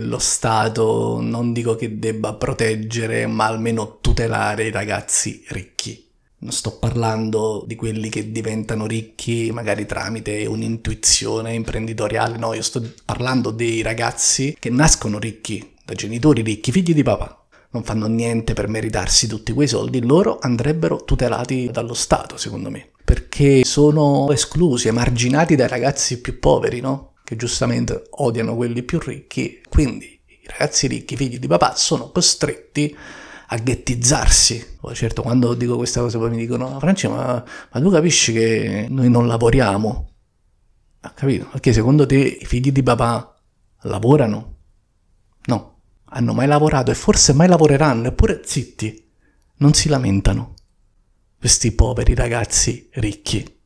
lo Stato non dico che debba proteggere, ma almeno tutelare i ragazzi ricchi. Non sto parlando di quelli che diventano ricchi magari tramite un'intuizione imprenditoriale, no, io sto parlando dei ragazzi che nascono ricchi, da genitori ricchi, figli di papà. Non fanno niente per meritarsi tutti quei soldi, loro andrebbero tutelati dallo Stato, secondo me, perché sono esclusi, emarginati dai ragazzi più poveri, no? Che giustamente odiano quelli più ricchi, quindi i ragazzi ricchi, figli di papà, sono costretti a ghettizzarsi. Poi certo, quando dico questa cosa poi mi dicono, Francia, ma, ma tu capisci che noi non lavoriamo? Ha capito? Perché secondo te i figli di papà lavorano? No, hanno mai lavorato e forse mai lavoreranno, eppure zitti, non si lamentano. Questi poveri ragazzi ricchi.